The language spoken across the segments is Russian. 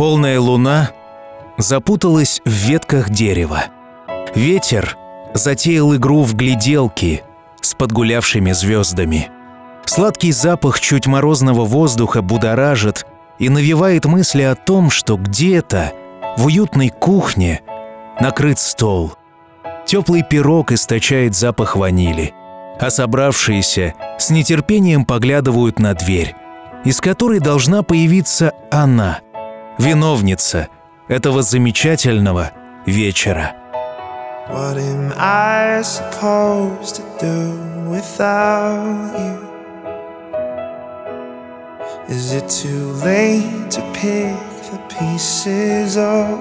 Полная луна запуталась в ветках дерева. Ветер затеял игру в гляделки с подгулявшими звездами. Сладкий запах чуть морозного воздуха будоражит и навевает мысли о том, что где-то в уютной кухне накрыт стол. Теплый пирог источает запах ванили, а собравшиеся с нетерпением поглядывают на дверь, из которой должна появиться она, виновница этого замечательного вечера. What am I supposed to do without you? Is it too late to pick the pieces up?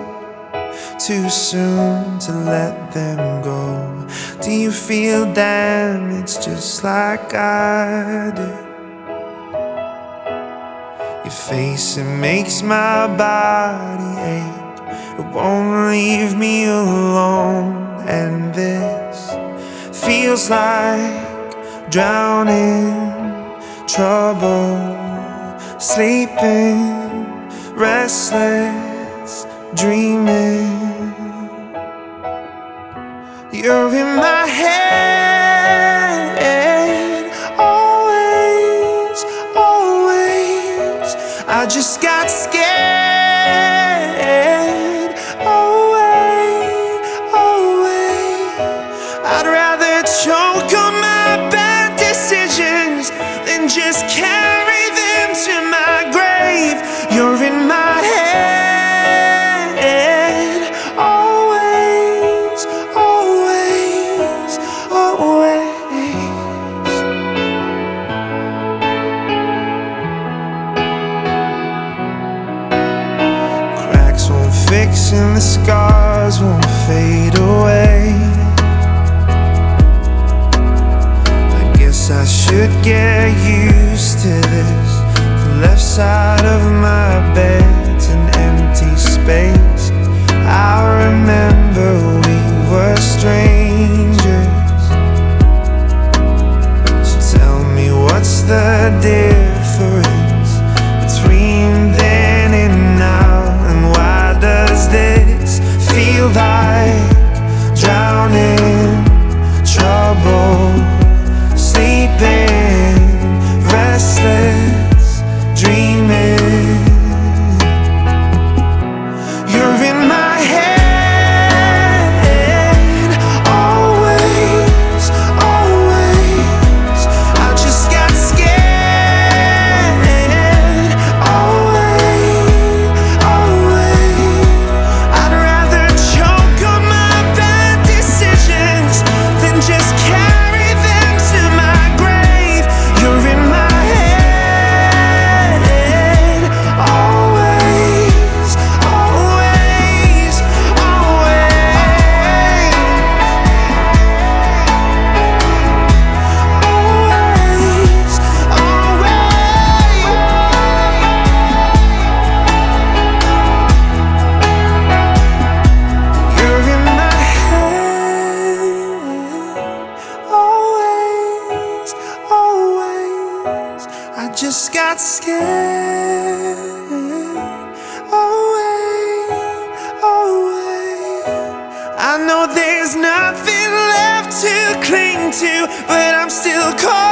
Too soon to let them go? Do you feel damaged just like I do? Your face, it makes my body ache. It won't leave me alone. And this feels like drowning trouble sleeping, restless, dreaming. You're in my head, just got scared. will come.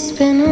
it's been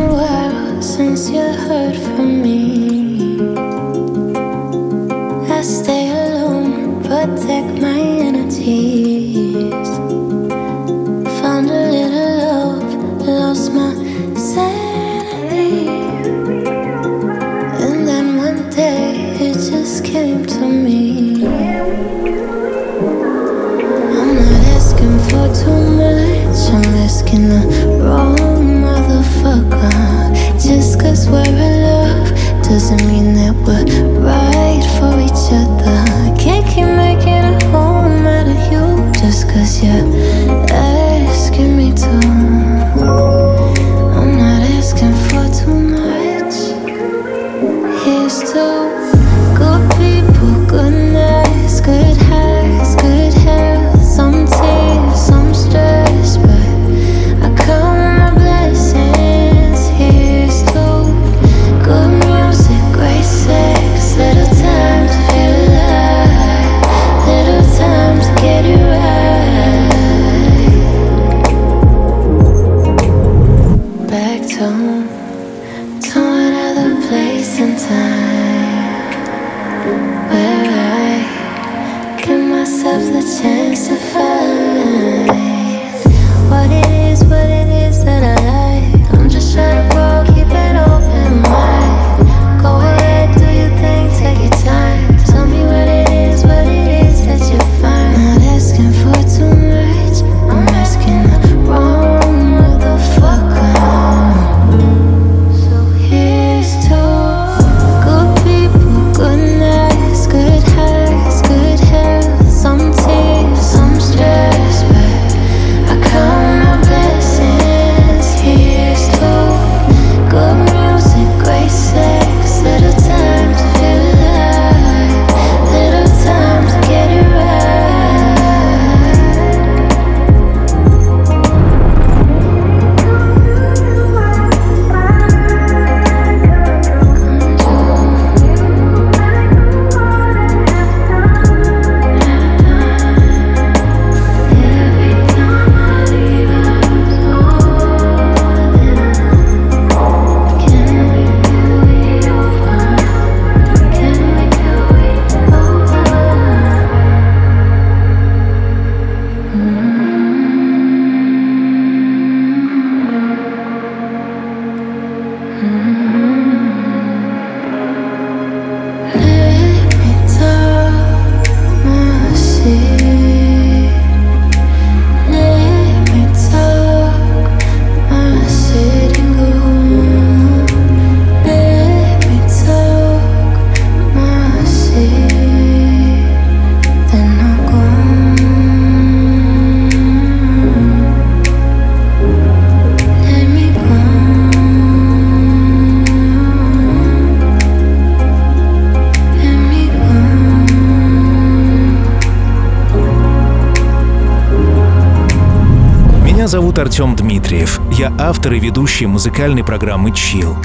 зовут Артем Дмитриев. Я автор и ведущий музыкальной программы «Чил».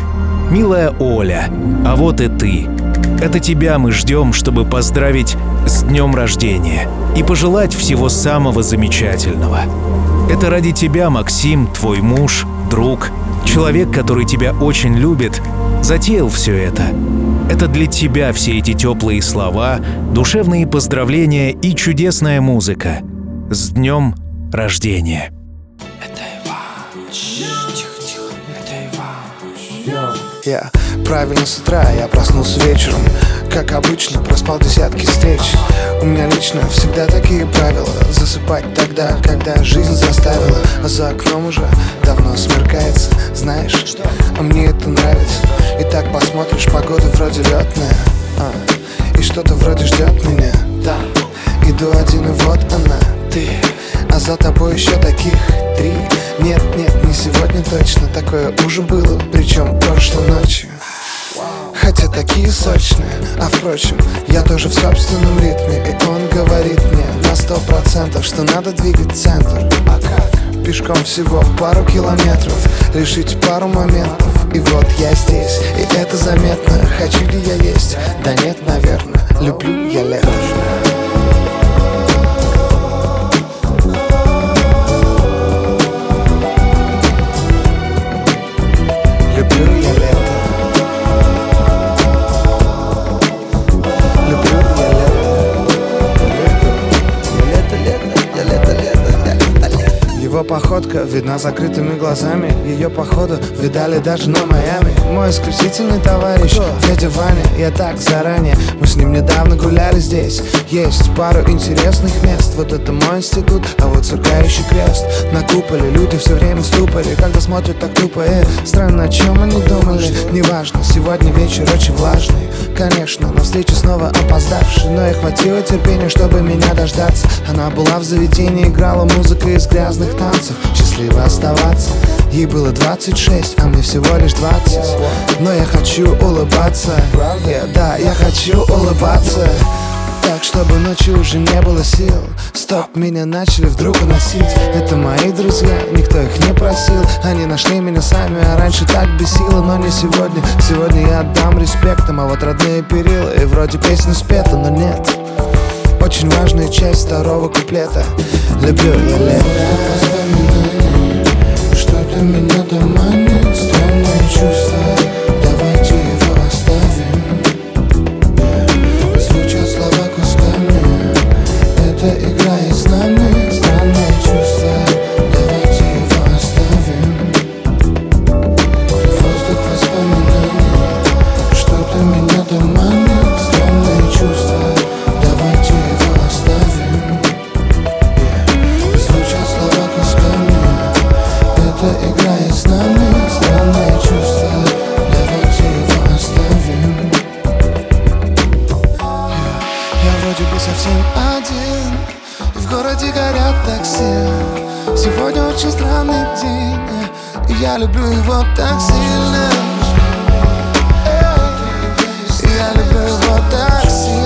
Милая Оля, а вот и ты. Это тебя мы ждем, чтобы поздравить с днем рождения и пожелать всего самого замечательного. Это ради тебя, Максим, твой муж, друг, человек, который тебя очень любит, затеял все это. Это для тебя все эти теплые слова, душевные поздравления и чудесная музыка. С днем рождения! Я правильно с утра, я проснулся вечером. Как обычно, проспал десятки встреч. У меня лично всегда такие правила. Засыпать тогда, когда жизнь заставила. А за окном уже давно смеркается Знаешь, а мне это нравится. И так посмотришь, погода вроде летная а, И что-то вроде ждет меня. Да, иду один и вот она, ты за тобой еще таких три. Нет, нет, не сегодня точно Такое уже было, причем прошлой ночью. Хотя такие сочные А впрочем, я тоже в собственном ритме И он говорит мне на сто процентов Что надо двигать центр. А как? Пешком всего пару километров Решить пару моментов. И вот я здесь, и это заметно Хочу ли я есть? Да нет, наверное Люблю я лето походка видна закрытыми глазами. Ее походу видали даже на Майами. Мой исключительный товарищ, дядя Ваня Я так заранее, мы с ним недавно гуляли здесь. Есть пару интересных мест. Вот это мой институт, а вот сверкающий крест. На куполе люди все время в Когда смотрят так тупо, э, странно, о чем они думали. Неважно, сегодня вечер очень влажный. Конечно, на встречу снова опоздавший. Но и хватило терпения, чтобы меня дождаться. Она была в заведении, играла музыка из грязных танцев Счастливо оставаться. Ей было 26, а мне всего лишь 20 Но я хочу улыбаться. Я- Да, я хочу улыбаться. Так, чтобы ночью уже не было сил. Стоп, меня начали вдруг уносить. Это мои друзья, никто их не просил. Они нашли меня сами, а раньше так бесило Но не сегодня, сегодня я отдам респектом А вот родные перила, и вроде песня спета, но нет Очень важная часть второго куплета. Люблю я лето. Что-то меня доманит, странное чувство И я люблю его так сильно Эй, Я люблю его так сильно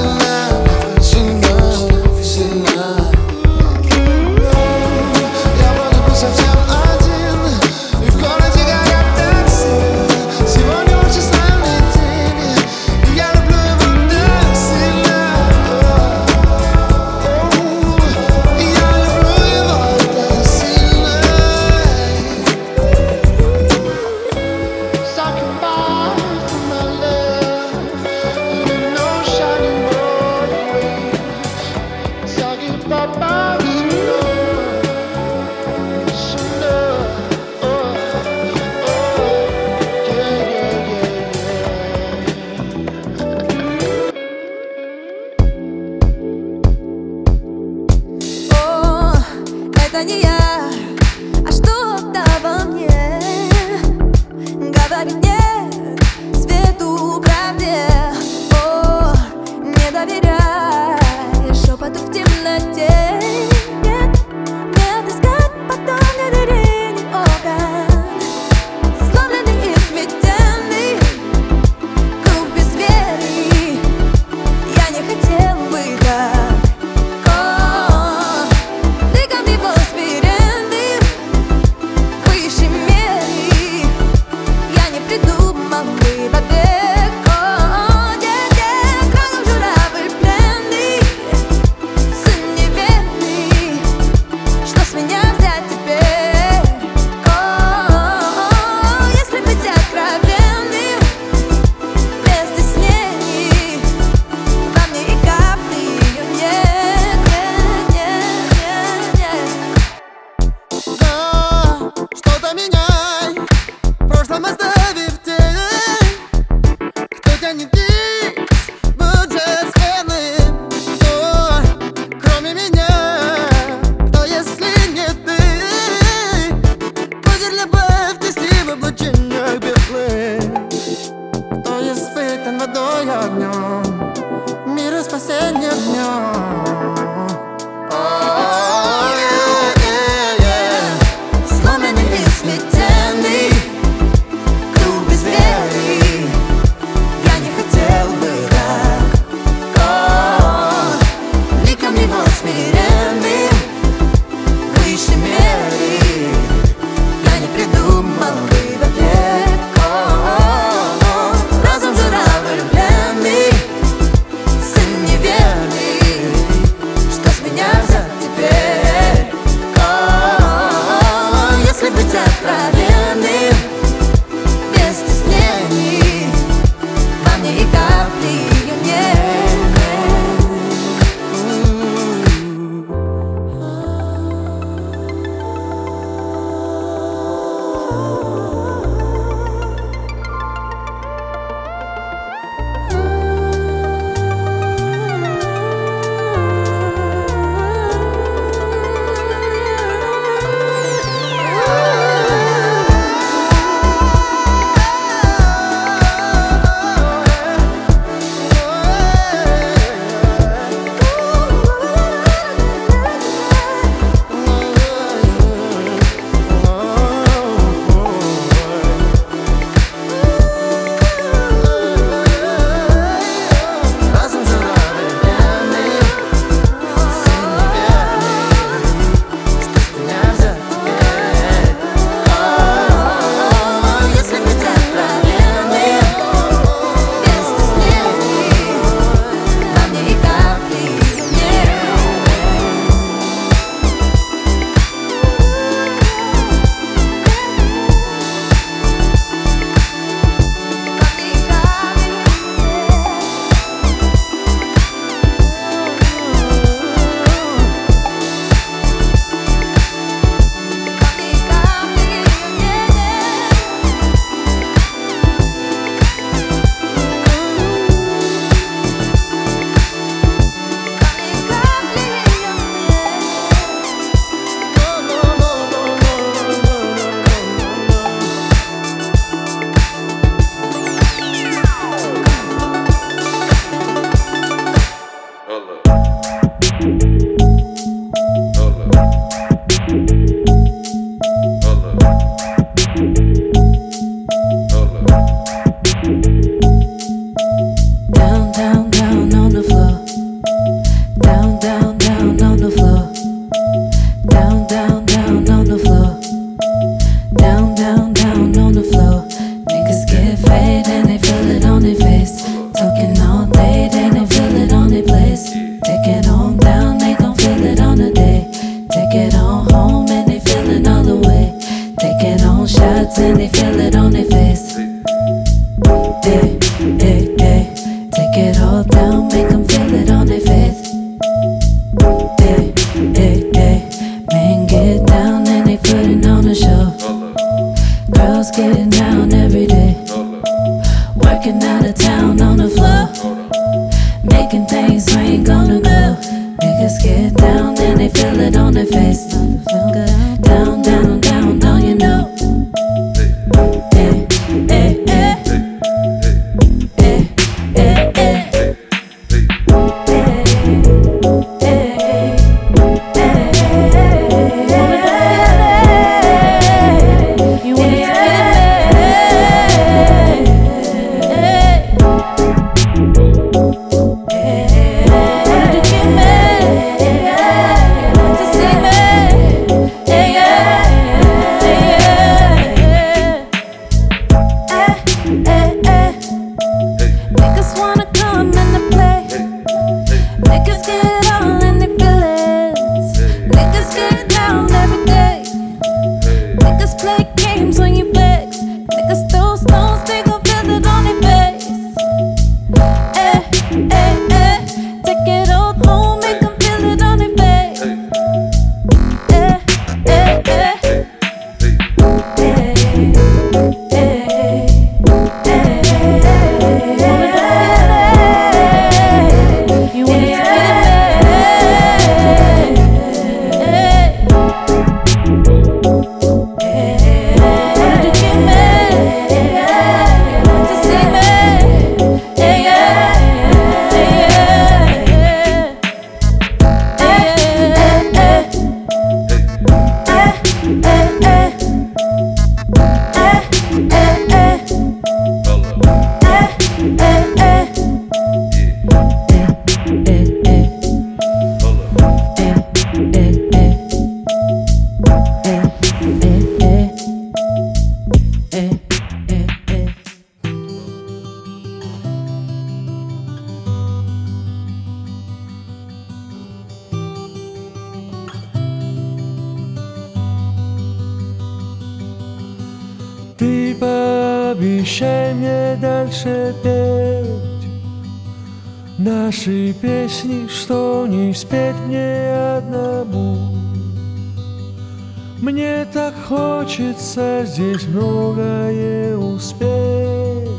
хочется здесь многое успеть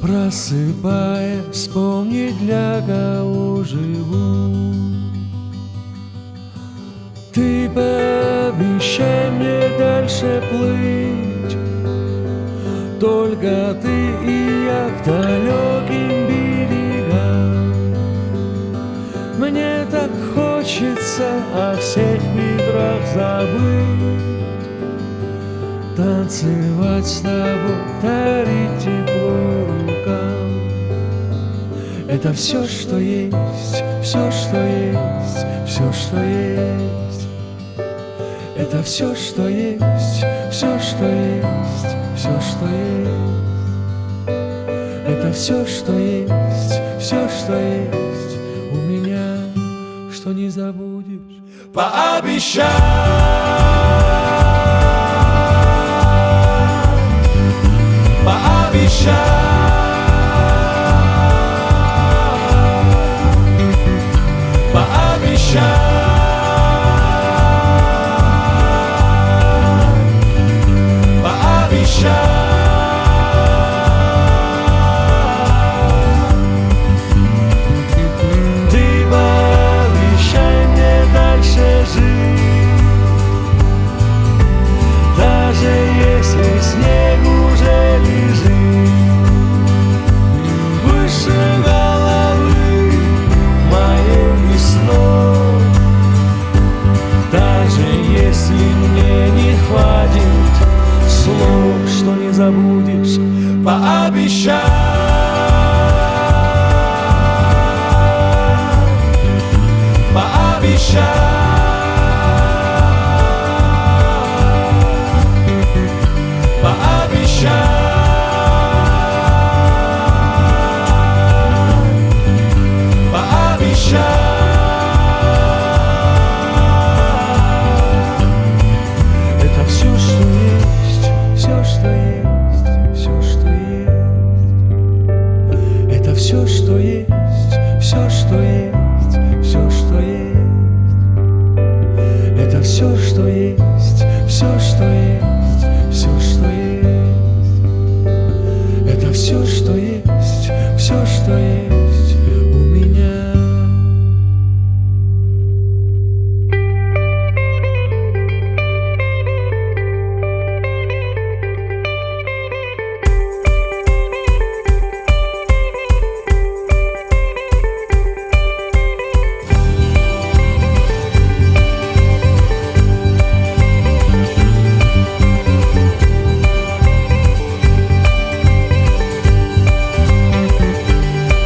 Просыпая, вспомнить для кого живу. Ты пообещай мне дальше плыть Только ты и я к далеким Мне так хочется о всех ветрах забыть Танцевать с тобой, дарить тепло рукам. Это все, что есть, все, что есть, все, что есть. Это все, что есть, все, что есть, все, что есть. Это все, что есть, все, что есть. У меня, что не забудешь? Пообещай Пообещай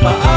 my I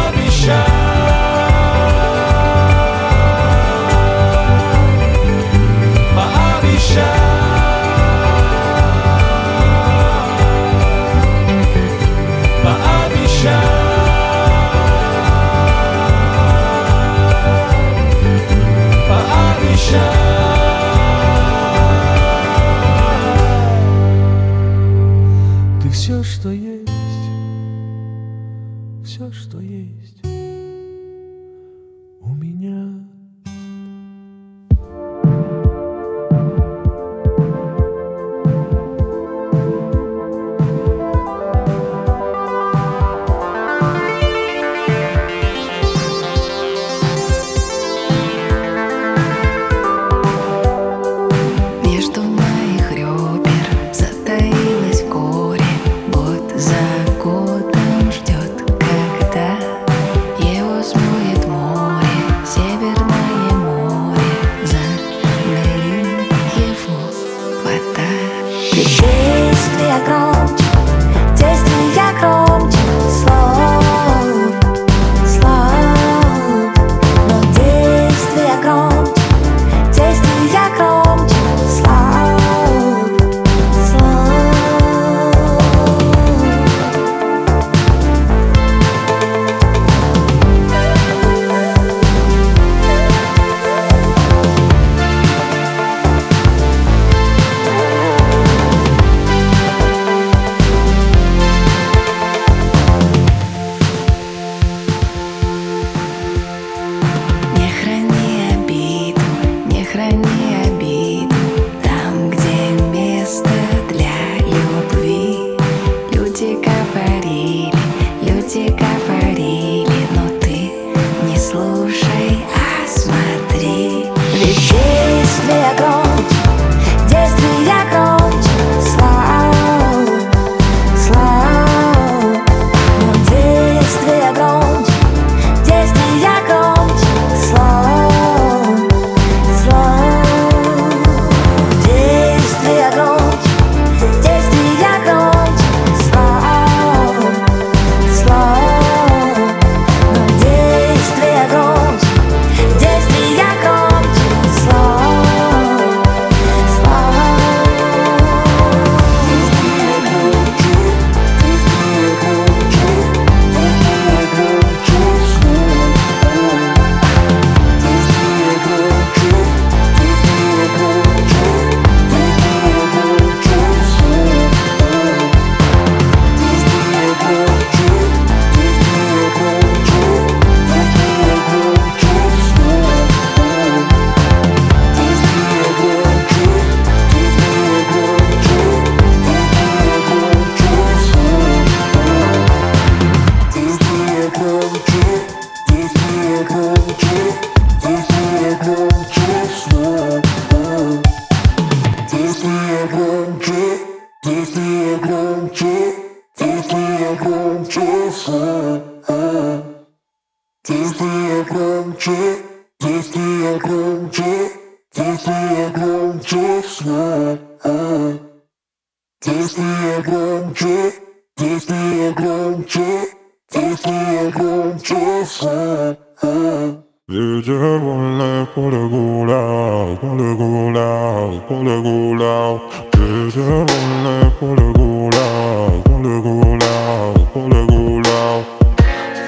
Ветер вольный поле гулял, поле гулял, поле гулял Ветер вольный поле гулял, поле гулял, поле гулял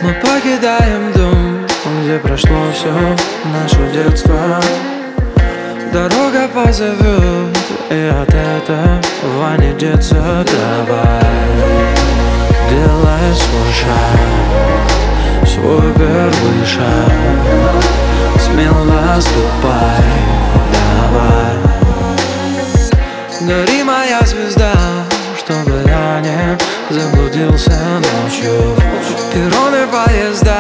Мы покидаем дом, где прошло все наше детство. Дорога позовет, и от этого не деться. Давай, делай свой шаг, свой первый шаг. Смело ступай, давай. Гори моя звезда, чтобы я не заблудился ночью. Перроны поезда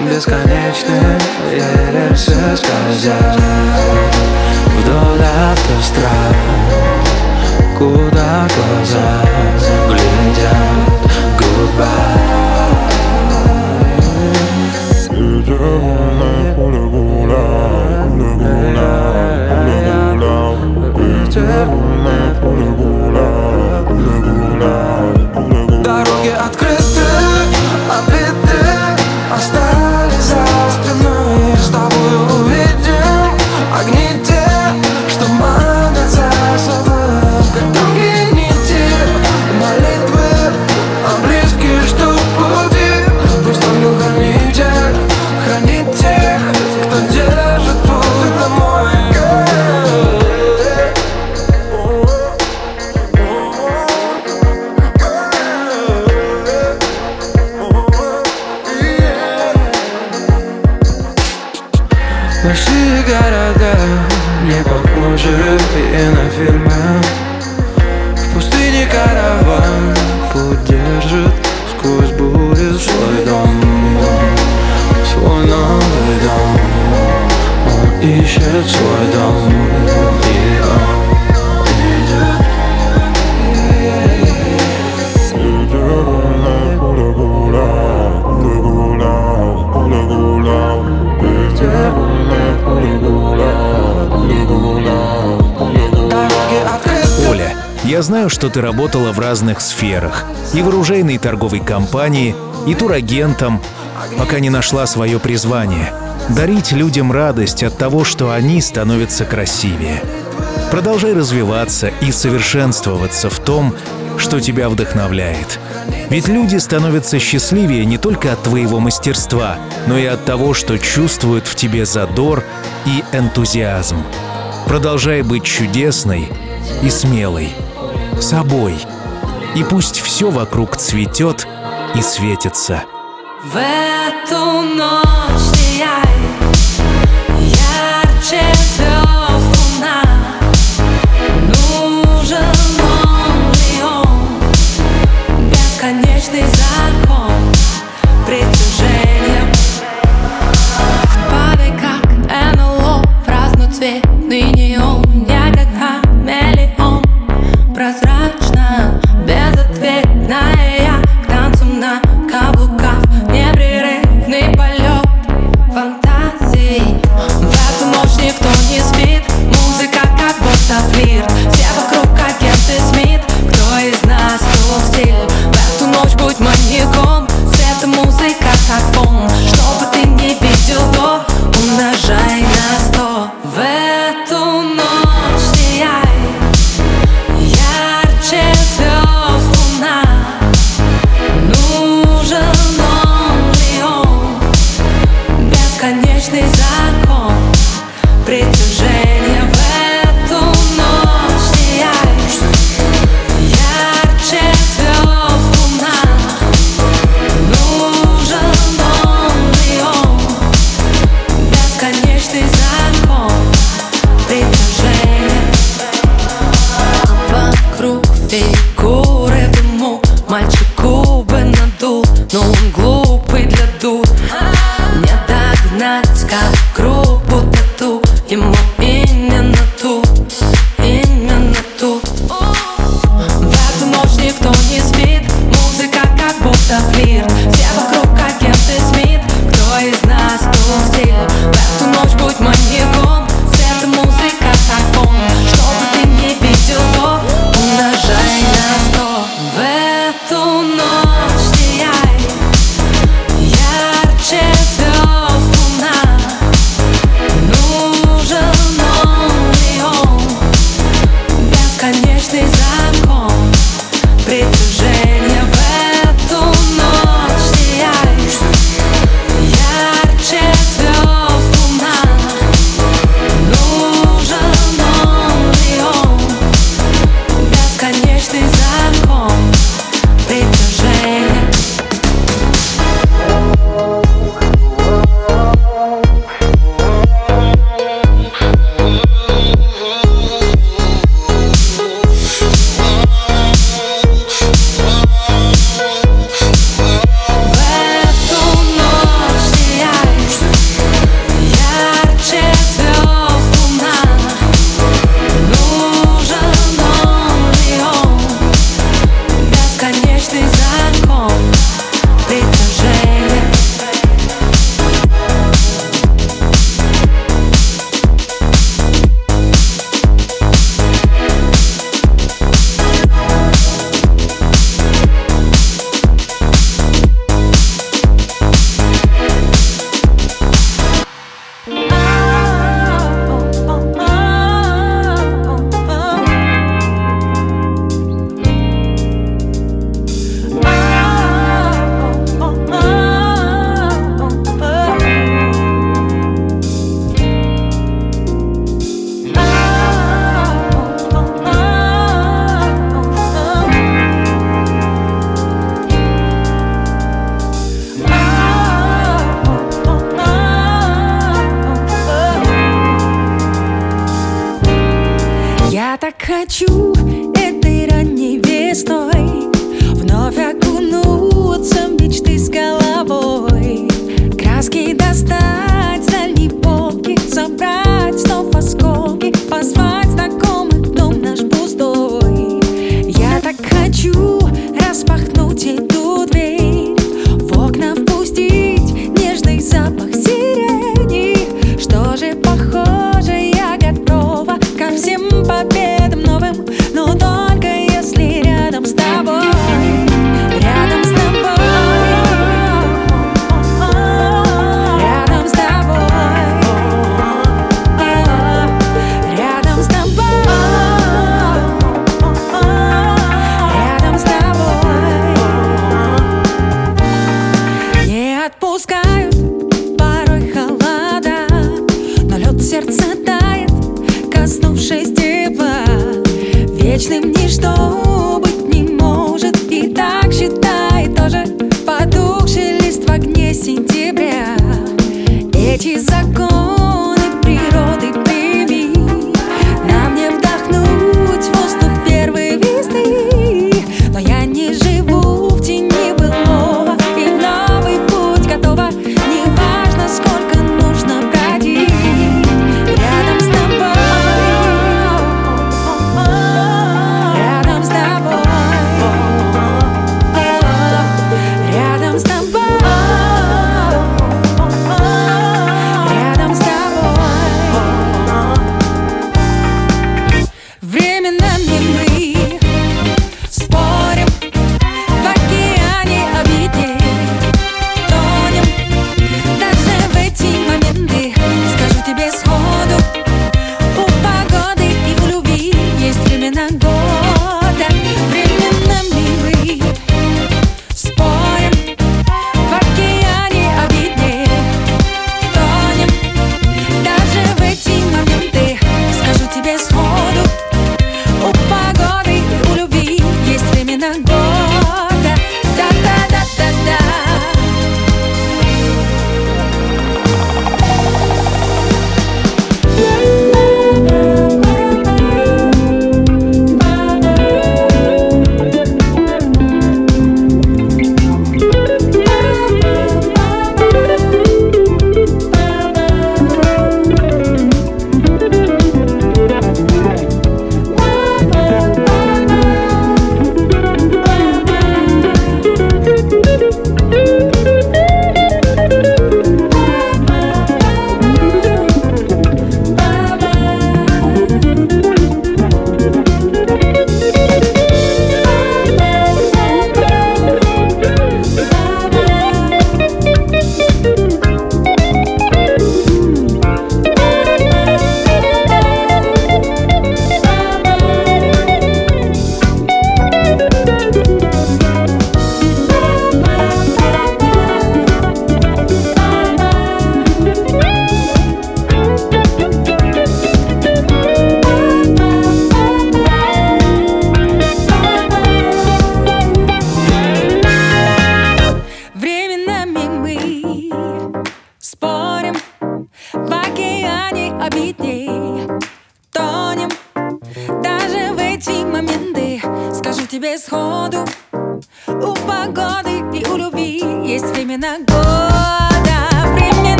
бесконечны, я рельсы скользят Вдоль автострад, куда глаза глядят. Goodbye Ветер вольный гулял Дороги открыты Оля, я знаю, что ты работала в разных сферах. И в оружейной торговой компании, и турагентом, пока не нашла свое призвание. Дарить людям радость от того, что они становятся красивее. Продолжай развиваться и совершенствоваться в том, что тебя вдохновляет. Ведь люди становятся счастливее не только от твоего мастерства, но и от того, что чувствуют в тебе задор и энтузиазм. Продолжай быть чудесной и смелой, собой. И пусть все вокруг цветет и светится. В эту ночь the eyes.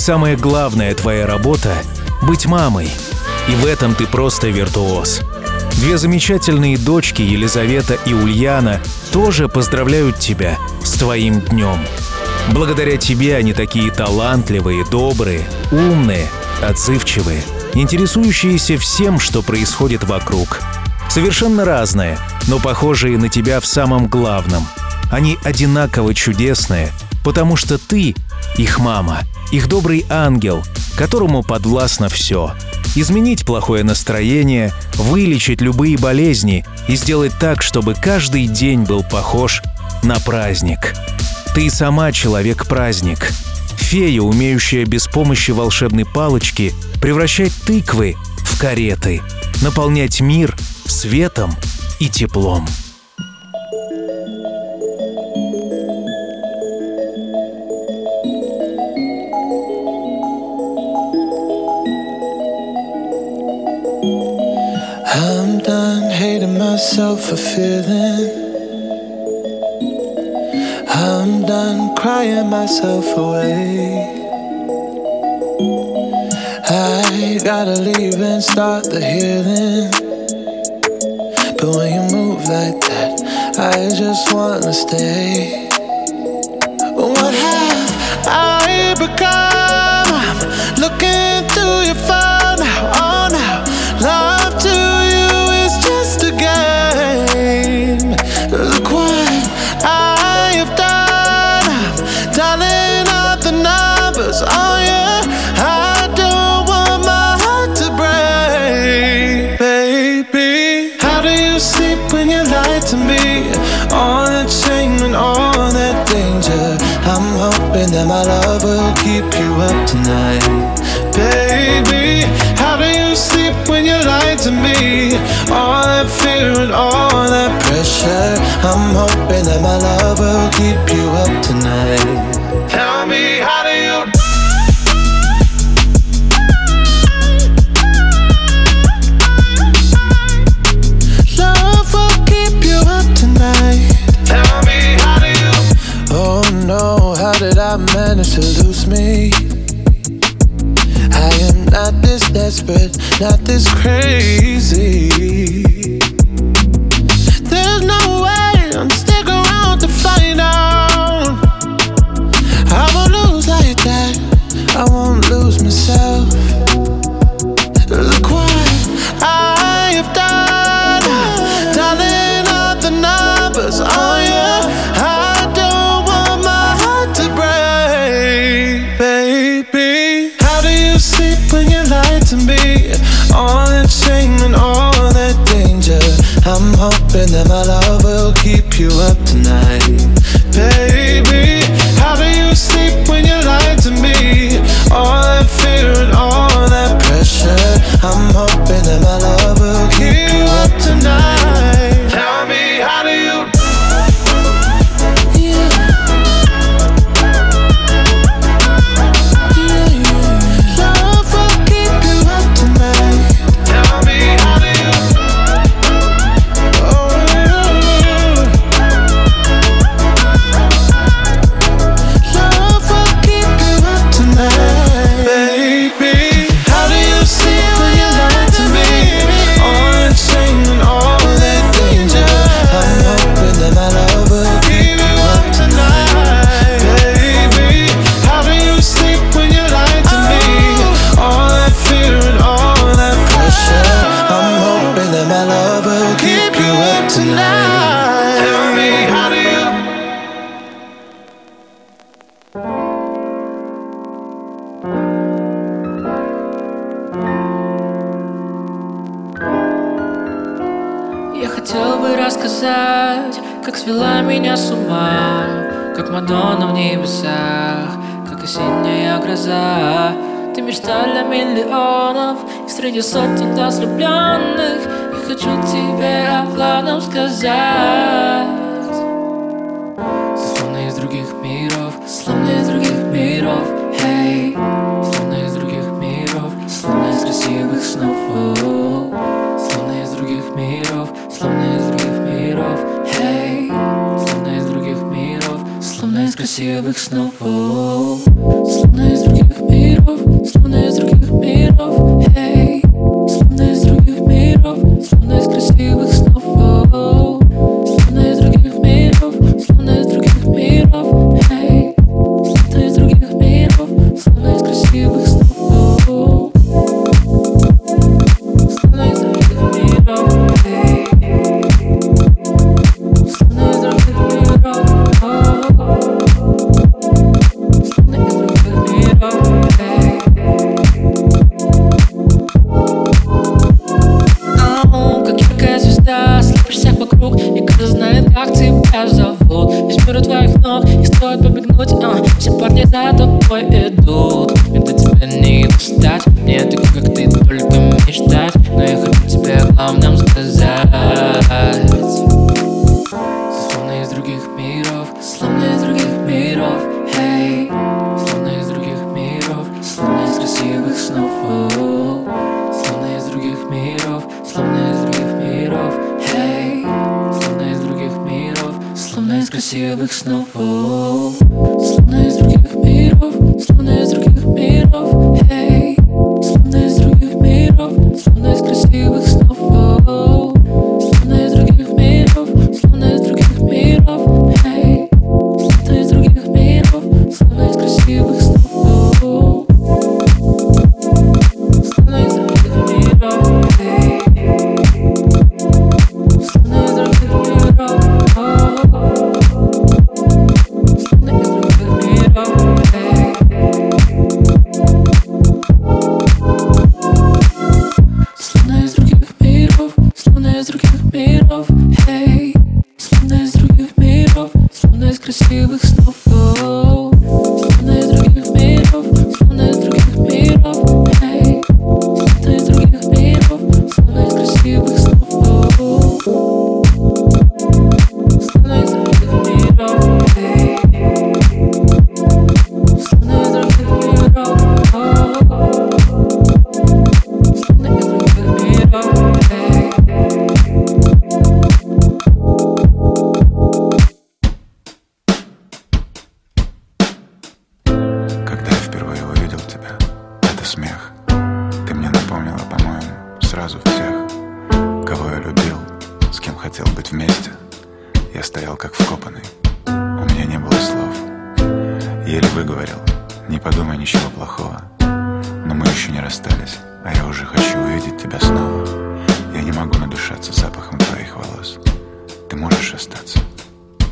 самая главная твоя работа — быть мамой. И в этом ты просто виртуоз. Две замечательные дочки, Елизавета и Ульяна, тоже поздравляют тебя с твоим днем. Благодаря тебе они такие талантливые, добрые, умные, отзывчивые, интересующиеся всем, что происходит вокруг. Совершенно разные, но похожие на тебя в самом главном. Они одинаково чудесные, потому что ты — их мама их добрый ангел, которому подвластно все. Изменить плохое настроение, вылечить любые болезни и сделать так, чтобы каждый день был похож на праздник. Ты сама человек-праздник. Фея, умеющая без помощи волшебной палочки превращать тыквы в кареты, наполнять мир светом и теплом. I'm done hating myself for feeling. I'm done crying myself away. I gotta leave and start the healing. But when you move like that, I just wanna stay. What have I become? to me. All that fear and all that pressure. I'm hoping that my love will keep you not this crazy. меня с ума Как Мадонна в небесах Как осенняя гроза. Ты мечта для миллионов И среди сотен ослепленных И хочу тебе обладом сказать. Словно из других миров красивых снов. счастливых снов.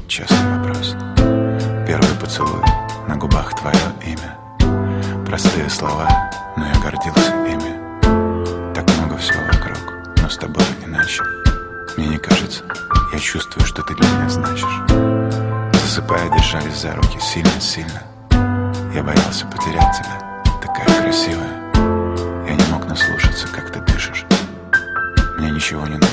Честный вопрос. Первый поцелуй, на губах твое имя. Простые слова, но я гордился ими. Так много всего вокруг, но с тобой иначе. Мне не кажется, я чувствую, что ты для меня значишь. Засыпая, держались за руки сильно-сильно. Я боялся потерять тебя, такая красивая. Я не мог наслушаться, как ты дышишь. Мне ничего не нужно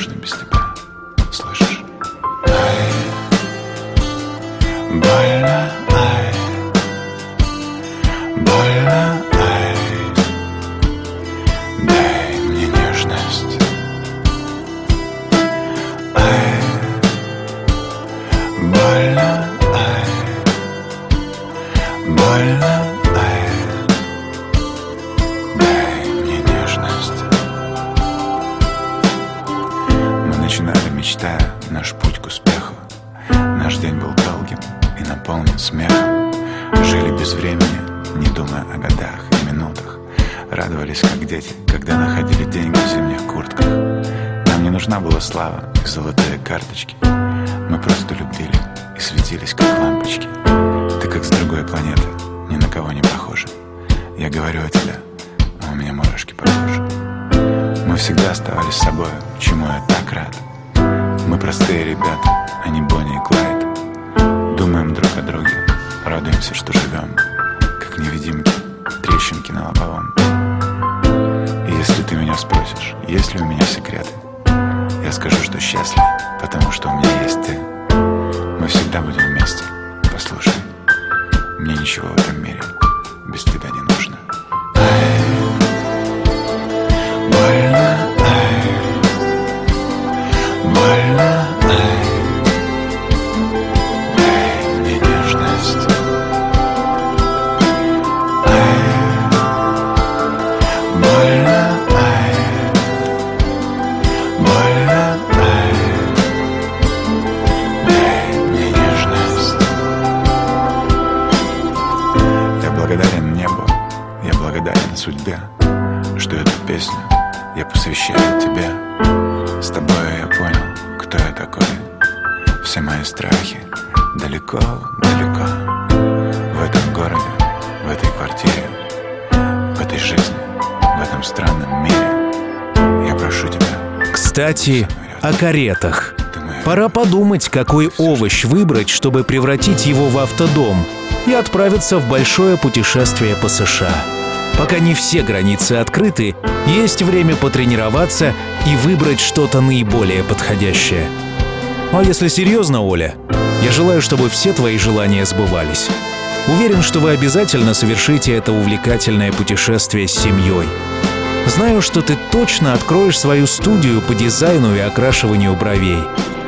каретах. Пора подумать, какой овощ выбрать, чтобы превратить его в автодом и отправиться в большое путешествие по США. Пока не все границы открыты, есть время потренироваться и выбрать что-то наиболее подходящее. А если серьезно, Оля, я желаю, чтобы все твои желания сбывались. Уверен, что вы обязательно совершите это увлекательное путешествие с семьей. Знаю, что ты точно откроешь свою студию по дизайну и окрашиванию бровей.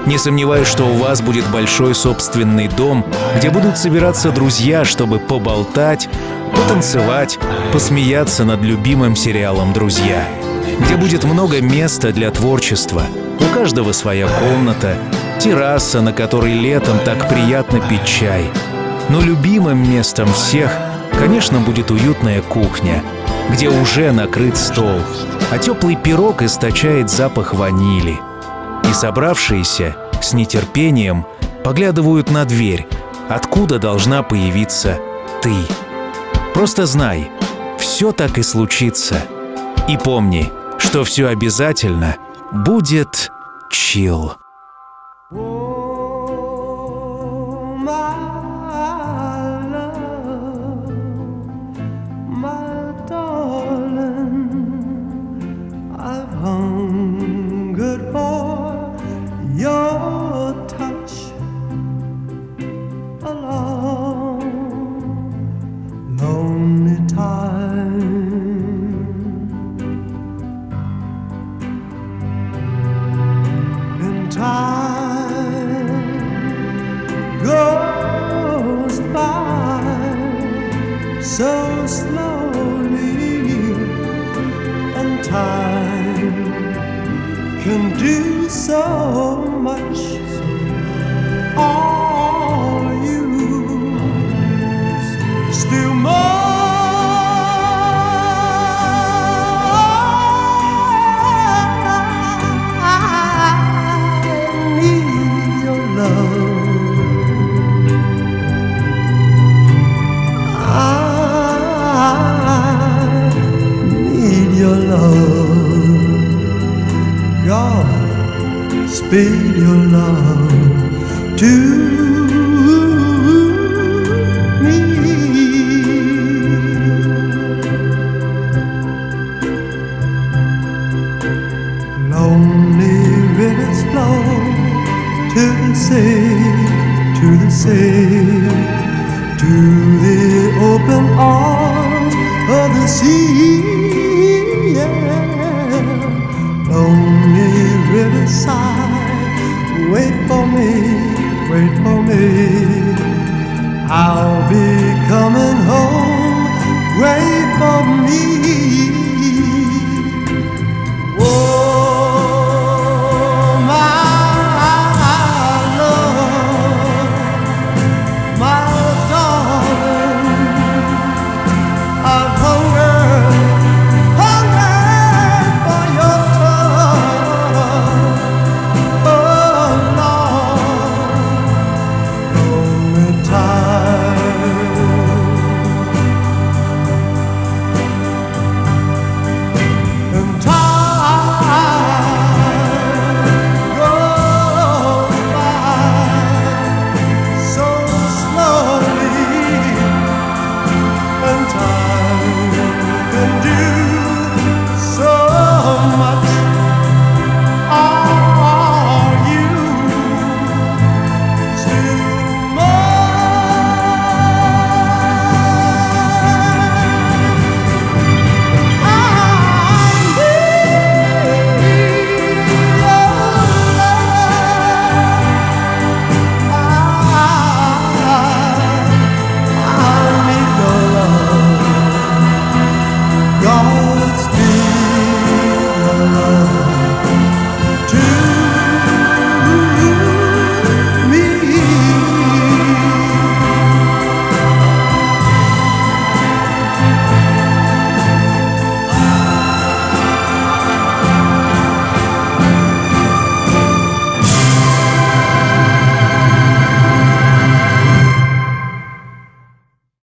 Не сомневаюсь, что у вас будет большой собственный дом, где будут собираться друзья, чтобы поболтать, потанцевать, посмеяться над любимым сериалом «Друзья». Где будет много места для творчества. У каждого своя комната, терраса, на которой летом так приятно пить чай. Но любимым местом всех, конечно, будет уютная кухня, где уже накрыт стол, а теплый пирог источает запах ванили. И собравшиеся с нетерпением поглядывают на дверь, откуда должна появиться ты. Просто знай, все так и случится. И помни, что все обязательно будет чил. me riverside. Wait for me, wait for me. I'll be coming home. Wait for me.